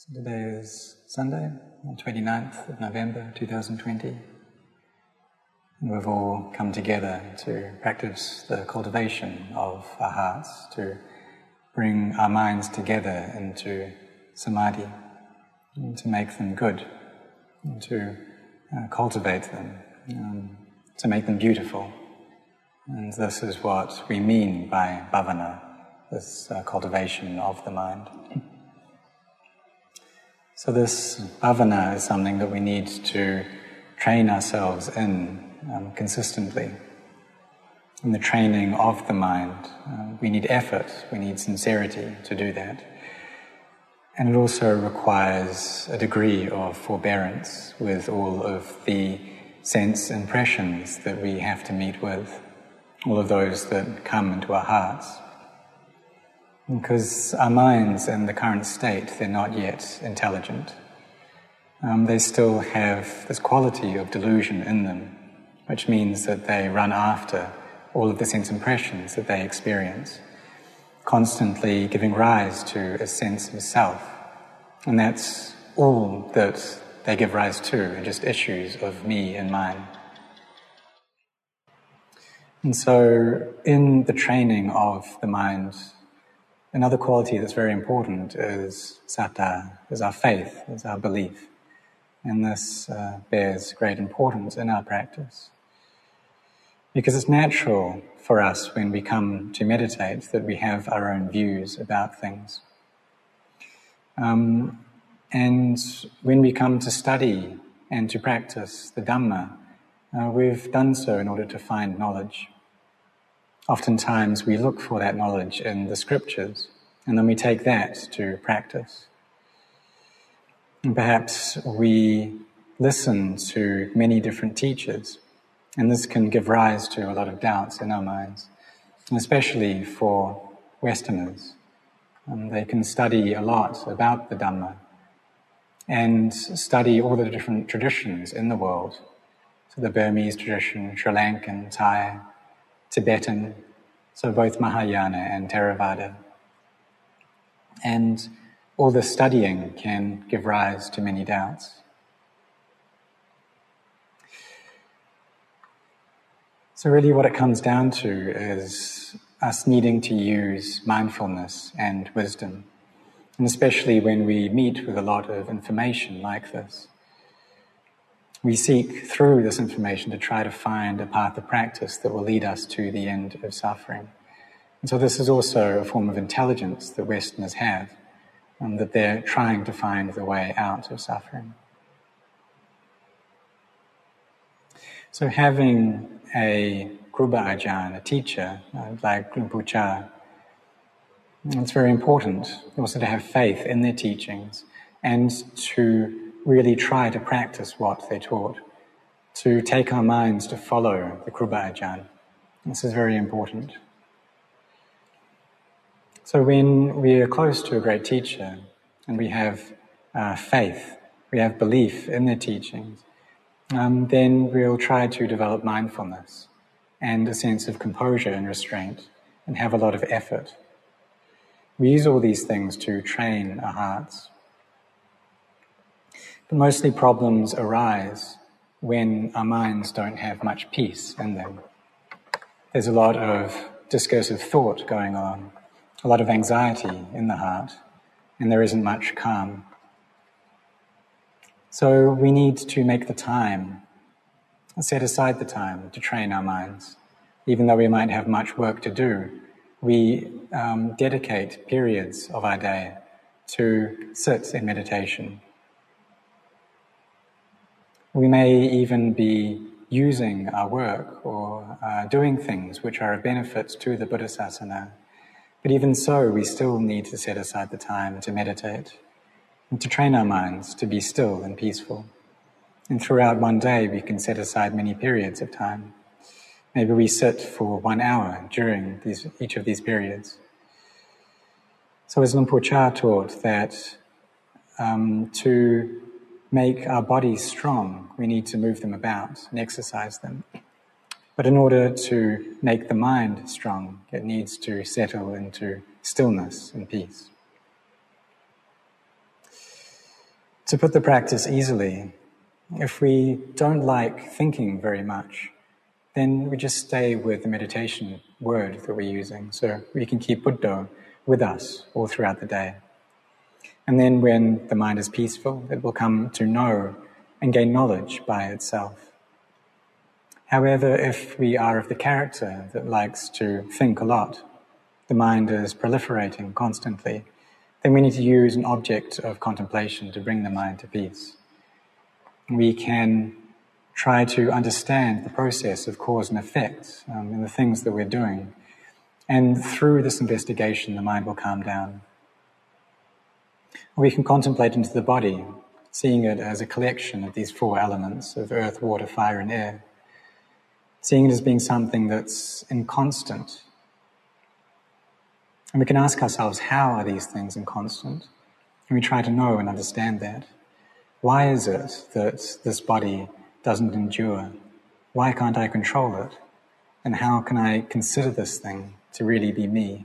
So today is Sunday, the 29th of November 2020. And we've all come together to practice the cultivation of our hearts, to bring our minds together into samadhi, and to make them good, and to uh, cultivate them, um, to make them beautiful. And this is what we mean by bhavana, this uh, cultivation of the mind. So, this bhavana is something that we need to train ourselves in um, consistently. In the training of the mind, uh, we need effort, we need sincerity to do that. And it also requires a degree of forbearance with all of the sense impressions that we have to meet with, all of those that come into our hearts. Because our minds in the current state, they're not yet intelligent. Um, they still have this quality of delusion in them, which means that they run after all of the sense impressions that they experience, constantly giving rise to a sense of self. And that's all that they give rise to, are just issues of me and mine. And so, in the training of the mind, another quality that's very important is saddha, is our faith, is our belief. And this uh, bears great importance in our practice. Because it's natural for us when we come to meditate that we have our own views about things. Um, and when we come to study and to practice the Dhamma, uh, we've done so in order to find knowledge. Oftentimes we look for that knowledge in the scriptures, and then we take that to practice. And perhaps we listen to many different teachers and this can give rise to a lot of doubts in our minds, especially for Westerners. Um, they can study a lot about the Dhamma and study all the different traditions in the world. So the Burmese tradition, Sri Lankan, Thai, Tibetan, so both Mahayana and Theravada. And all the studying can give rise to many doubts. So, really, what it comes down to is us needing to use mindfulness and wisdom, and especially when we meet with a lot of information like this. We seek through this information to try to find a path of practice that will lead us to the end of suffering. And so, this is also a form of intelligence that Westerners have, and that they're trying to find the way out of suffering. So, having a Kruba Ajahn, a teacher, uh, like Rinpoche, it's very important also to have faith in their teachings and to really try to practice what they taught, to take our minds to follow the Kruba Ajahn. This is very important. So when we are close to a great teacher and we have uh, faith, we have belief in their teachings, um, then we'll try to develop mindfulness and a sense of composure and restraint and have a lot of effort. We use all these things to train our hearts. But mostly problems arise when our minds don't have much peace in them. There's a lot of discursive thought going on, a lot of anxiety in the heart, and there isn't much calm. So we need to make the time, set aside the time to train our minds. Even though we might have much work to do, we um, dedicate periods of our day to sit in meditation. We may even be using our work or uh, doing things which are of benefit to the Buddhasasana. But even so, we still need to set aside the time to meditate and to train our minds to be still and peaceful. And throughout one day, we can set aside many periods of time. Maybe we sit for one hour during these, each of these periods. So, as Luang Por Chah taught that um, to make our bodies strong, we need to move them about and exercise them. But in order to make the mind strong, it needs to settle into stillness and peace. To put the practice easily, if we don't like thinking very much, then we just stay with the meditation word that we're using. So we can keep Buddha with us all throughout the day. And then when the mind is peaceful, it will come to know and gain knowledge by itself. However, if we are of the character that likes to think a lot, the mind is proliferating constantly, then we need to use an object of contemplation to bring the mind to peace. We can try to understand the process of cause and effect um, in the things that we're doing. And through this investigation, the mind will calm down. We can contemplate into the body, seeing it as a collection of these four elements of earth, water, fire, and air. Seeing it as being something that's inconstant. And we can ask ourselves, how are these things inconstant? And we try to know and understand that. Why is it that this body doesn't endure? Why can't I control it? And how can I consider this thing to really be me?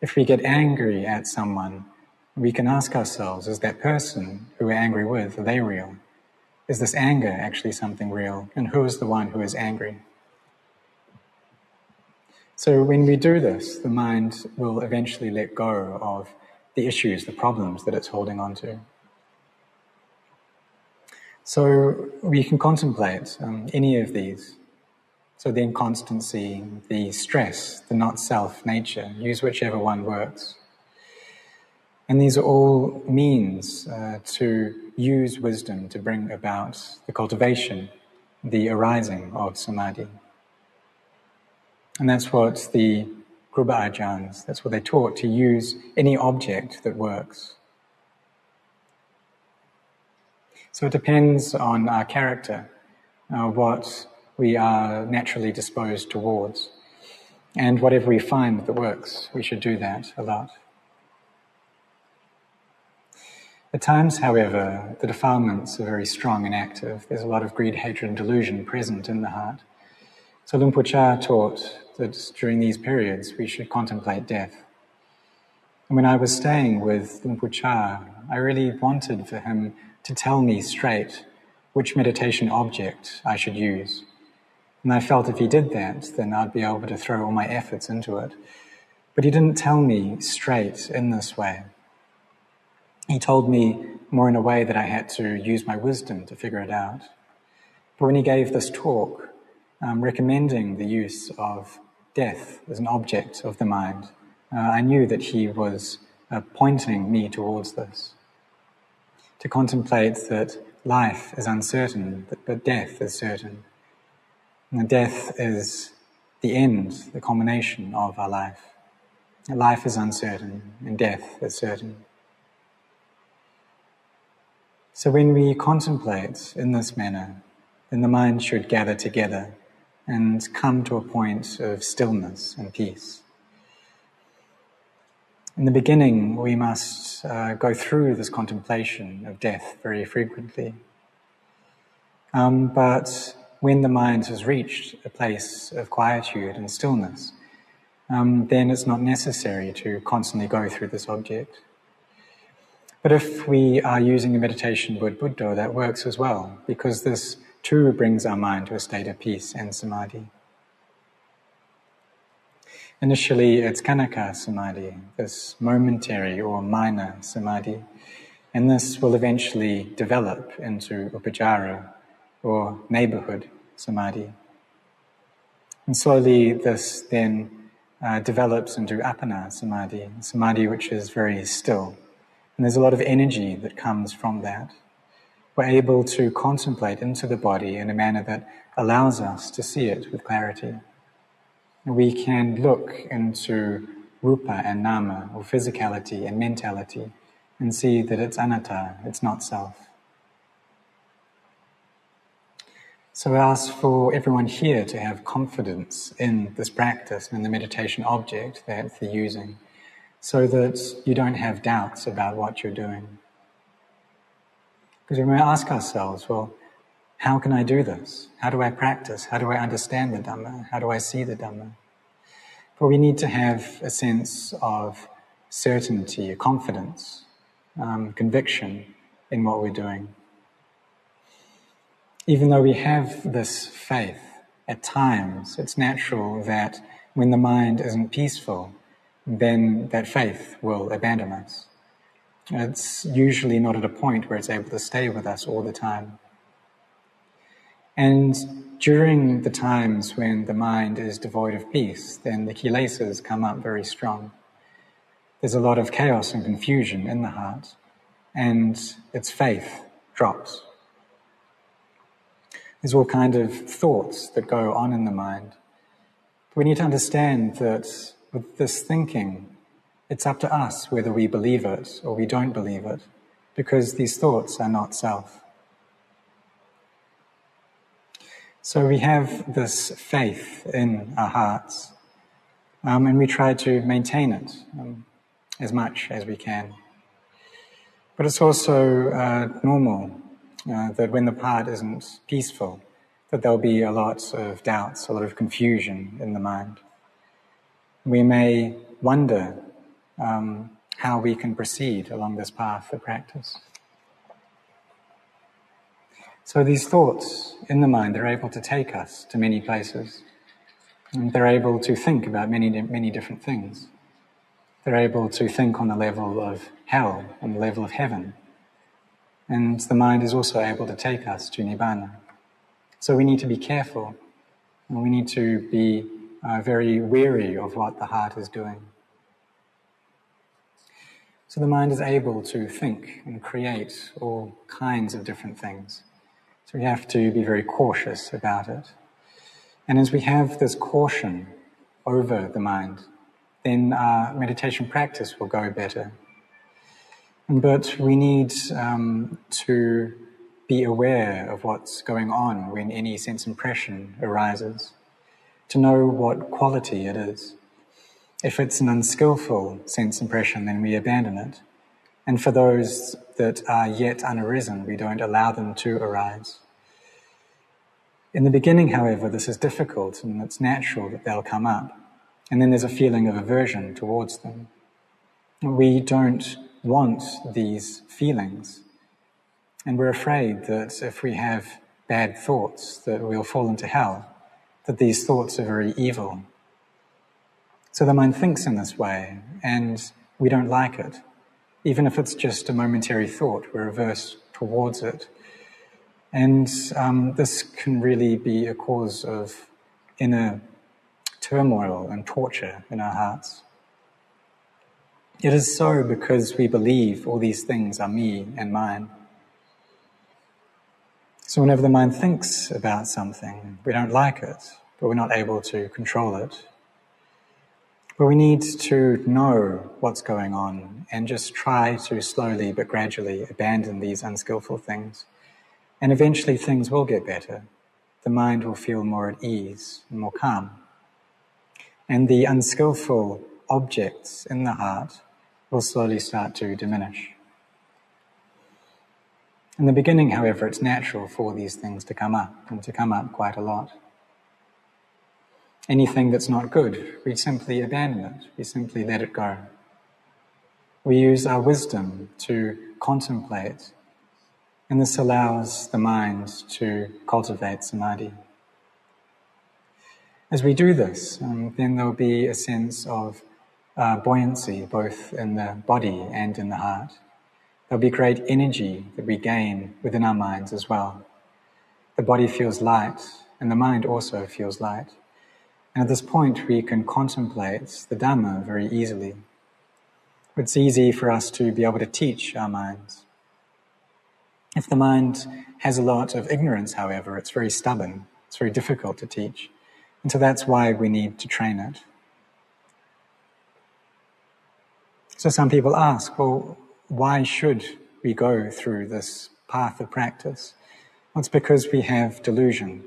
If we get angry at someone, we can ask ourselves, is that person who we're angry with, are they real? Is this anger actually something real? And who is the one who is angry? So when we do this, the mind will eventually let go of the issues, the problems that it's holding on to. So we can contemplate um, any of these. So the inconstancy, the stress, the not self nature, use whichever one works. And these are all means uh, to use wisdom to bring about the cultivation, the arising of samadhi. And that's what the Kruba Ajahns, that's what they taught, to use any object that works. So it depends on our character, uh, what we are naturally disposed towards. And whatever we find that works, we should do that a lot. At times, however, the defilements are very strong and active. There's a lot of greed, hatred, and delusion present in the heart. So Luang Por Chah taught that during these periods we should contemplate death. And when I was staying with Luang Por Chah, I really wanted for him to tell me straight which meditation object I should use. And I felt if he did that, then I'd be able to throw all my efforts into it. But he didn't tell me straight in this way. He told me more in a way that I had to use my wisdom to figure it out. But when he gave this talk, um, recommending the use of death as an object of the mind, uh, I knew that he was uh, pointing me towards this to contemplate that life is uncertain, but death is certain. And death is the end, the culmination of our life. Life is uncertain, and death is certain. So when we contemplate in this manner, then the mind should gather together and come to a point of stillness and peace. In the beginning, we must uh, go through this contemplation of death very frequently. Um, but when the mind has reached a place of quietude and stillness, um, then it's not necessary to constantly go through this object. But if we are using the meditation word Buddha, that works as well, because this too brings our mind to a state of peace and samadhi. Initially, it's khanika samadhi, this momentary or minor samadhi, and this will eventually develop into upacara or neighborhood samadhi. And slowly, this then uh, develops into appana samadhi, samadhi which is very still. And there's a lot of energy that comes from that. We're able to contemplate into the body in a manner that allows us to see it with clarity we can look into rupa and nama, or physicality and mentality, and see that it's anatta, it's not self. So I ask for everyone here to have confidence in this practice and in the meditation object that they're using, so that you don't have doubts about what you're doing. Because we may ask ourselves, well, how can I do this? How do I practice? How do I understand the Dhamma? How do I see the Dhamma? But we need to have a sense of certainty, confidence, um, conviction in what we're doing. Even though we have this faith, at times it's natural that when the mind isn't peaceful, then that faith will abandon us. It's usually not at a point where it's able to stay with us all the time. And during the times when the mind is devoid of peace, then the kilesas come up very strong. There's a lot of chaos and confusion in the heart, and its faith drops. There's all kind of thoughts that go on in the mind. We need to understand that with this thinking, it's up to us whether we believe it or we don't believe it, because these thoughts are not self. So we have this faith in our hearts, um, and we try to maintain it um, as much as we can. But it's also uh, normal uh, that when the heart isn't peaceful, that there'll be a lot of doubts, a lot of confusion in the mind. We may wonder um, how we can proceed along this path of practice. So these thoughts in the mind, they're able to take us to many places. And they're able to think about many, many different things. They're able to think on the level of hell, on the level of heaven. And the mind is also able to take us to Nibbana. So we need to be careful. And we need to be uh, very weary of what the heart is doing. So the mind is able to think and create all kinds of different things. So we have to be very cautious about it. And as we have this caution over the mind, then our meditation practice will go better. But we need um, to be aware of what's going on when any sense impression arises, to know what quality it is. If it's an unskillful sense impression, then we abandon it. And for those that are yet unarisen, we don't allow them to arise. In the beginning, however, this is difficult and it's natural that they'll come up. And then there's a feeling of aversion towards them. We don't want these feelings. And we're afraid that if we have bad thoughts, that we'll fall into hell, that these thoughts are very evil, so the mind thinks in this way, and we don't like it. Even if it's just a momentary thought, we're averse towards it. And um, this can really be a cause of inner turmoil and torture in our hearts. It is so because we believe all these things are me and mine. So whenever the mind thinks about something, we don't like it, but we're not able to control it. But we need to know what's going on and just try to slowly but gradually abandon these unskillful things. And eventually things will get better. The mind will feel more at ease and more calm. And the unskillful objects in the heart will slowly start to diminish. In the beginning, however, it's natural for these things to come up and to come up quite a lot anything that's not good, we simply abandon it, we simply let it go. We use our wisdom to contemplate, and this allows the mind to cultivate samadhi. As we do this, um, then there'll be a sense of uh, buoyancy both in the body and in the heart. There'll be great energy that we gain within our minds as well. The body feels light, and the mind also feels light. And at this point, we can contemplate the Dhamma very easily. It's easy for us to be able to teach our minds. If the mind has a lot of ignorance, however, it's very stubborn. It's very difficult to teach. And so that's why we need to train it. So some people ask, well, why should we go through this path of practice? Well, it's because we have delusion.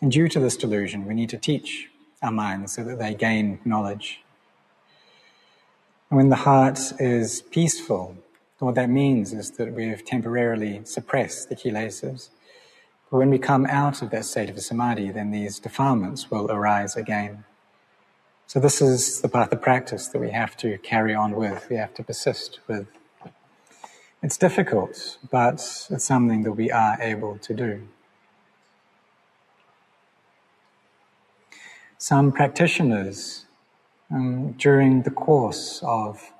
And due to this delusion, we need to teach our minds so that they gain knowledge. And when the heart is peaceful, what that means is that we've temporarily suppressed the kilesas. But when we come out of that state of samadhi, then these defilements will arise again. So this is the path of practice that we have to carry on with, we have to persist with. It's difficult, but it's something that we are able to do. Some practitioners, um, during the course of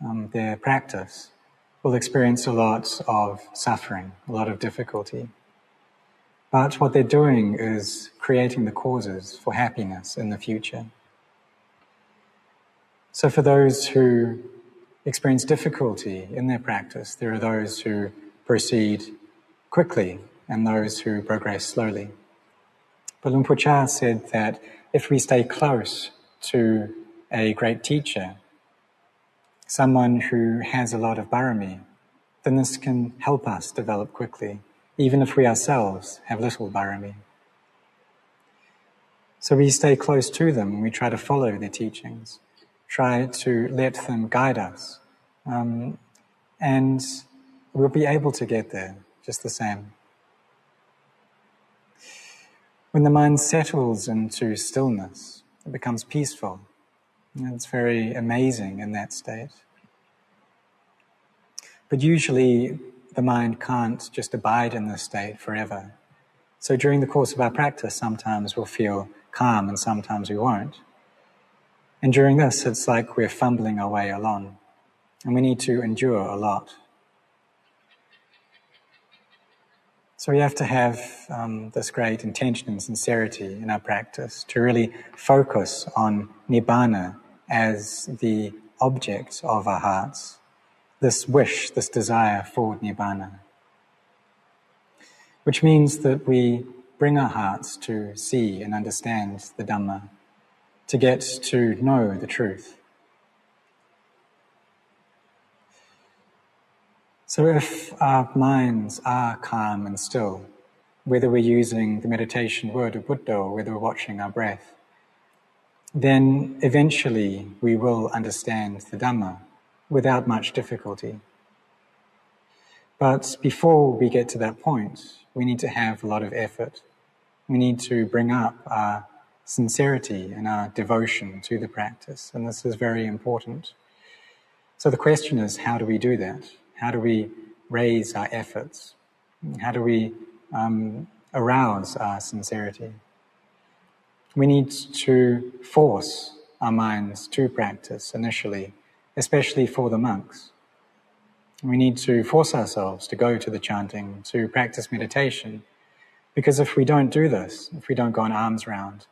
um, their practice, will experience a lot of suffering, a lot of difficulty. But what they're doing is creating the causes for happiness in the future. So, for those who experience difficulty in their practice, there are those who proceed quickly and those who progress slowly. But Luang Por Chah said that if we stay close to a great teacher, someone who has a lot of barami, then this can help us develop quickly, even if we ourselves have little barami. So we stay close to them and we try to follow their teachings, try to let them guide us, um, and we'll be able to get there just the same. When the mind settles into stillness, it becomes peaceful. It's very amazing in that state. But usually, the mind can't just abide in this state forever. So during the course of our practice, sometimes we'll feel calm and sometimes we won't. And during this, it's like we're fumbling our way along. And we need to endure a lot. So we have to have um, this great intention and sincerity in our practice to really focus on Nibbana as the object of our hearts this wish, this desire for Nibbana. Which means that we bring our hearts to see and understand the Dhamma, to get to know the truth. So if our minds are calm and still, whether we're using the meditation word of Buddha or whether we're watching our breath, then eventually we will understand the Dhamma without much difficulty. But before we get to that point, we need to have a lot of effort. We need to bring up our sincerity and our devotion to the practice, and this is very important. So the question is, how do we do that? How do we raise our efforts? How do we um, arouse our sincerity? We need to force our minds to practice initially especially for the monks. We need to force ourselves to go to the chanting, to practice meditation, because if we don't do this, if we don't go on alms round,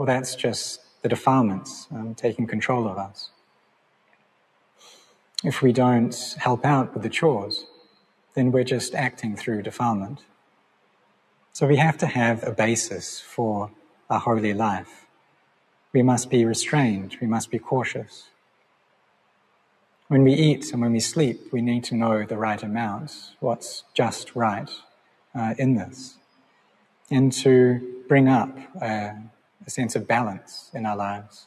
well, that's just the defilements um, taking control of us. If we don't help out with the chores, then we're just acting through defilement. So we have to have a basis for a holy life. We must be restrained, we must be cautious. When we eat and when we sleep, we need to know the right amount, what's just right uh, in this, and to bring up a, a sense of balance in our lives.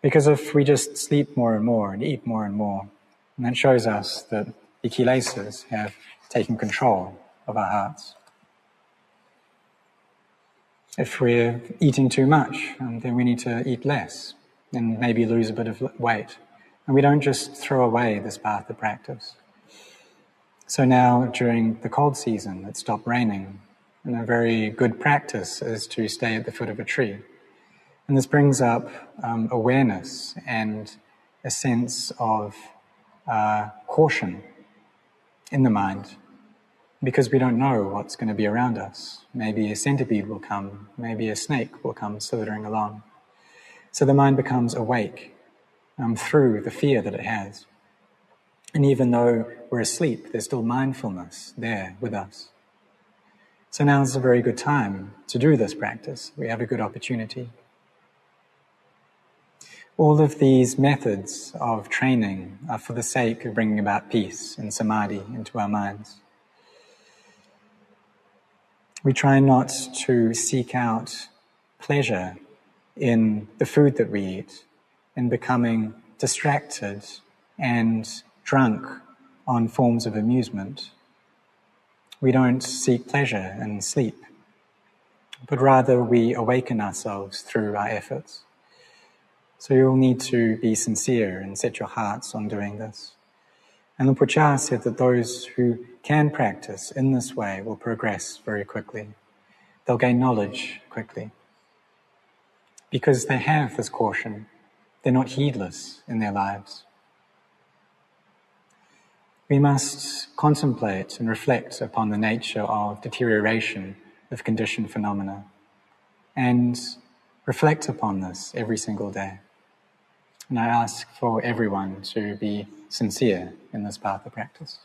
Because if we just sleep more and more and eat more and more, and that shows us that the kilesas have taken control of our hearts. If we're eating too much, um, then we need to eat less and maybe lose a bit of weight. And we don't just throw away this path of practice. So now, during the cold season, it stopped raining, and a very good practice is to stay at the foot of a tree. And this brings up um, awareness and a sense of uh, caution in the mind because we don't know what's going to be around us. Maybe a centipede will come, maybe a snake will come slithering along. So the mind becomes awake um, through the fear that it has. And even though we're asleep, there's still mindfulness there with us. So now is a very good time to do this practice. We have a good opportunity. All of these methods of training are for the sake of bringing about peace and samadhi into our minds. We try not to seek out pleasure in the food that we eat in becoming distracted and drunk on forms of amusement. We don't seek pleasure and sleep, but rather we awaken ourselves through our efforts. So you'll need to be sincere and set your hearts on doing this. And Por said that those who can practice in this way will progress very quickly. They'll gain knowledge quickly. Because they have this caution, they're not heedless in their lives. We must contemplate and reflect upon the nature of deterioration of conditioned phenomena and reflect upon this every single day. And I ask for everyone to be sincere in this path of practice.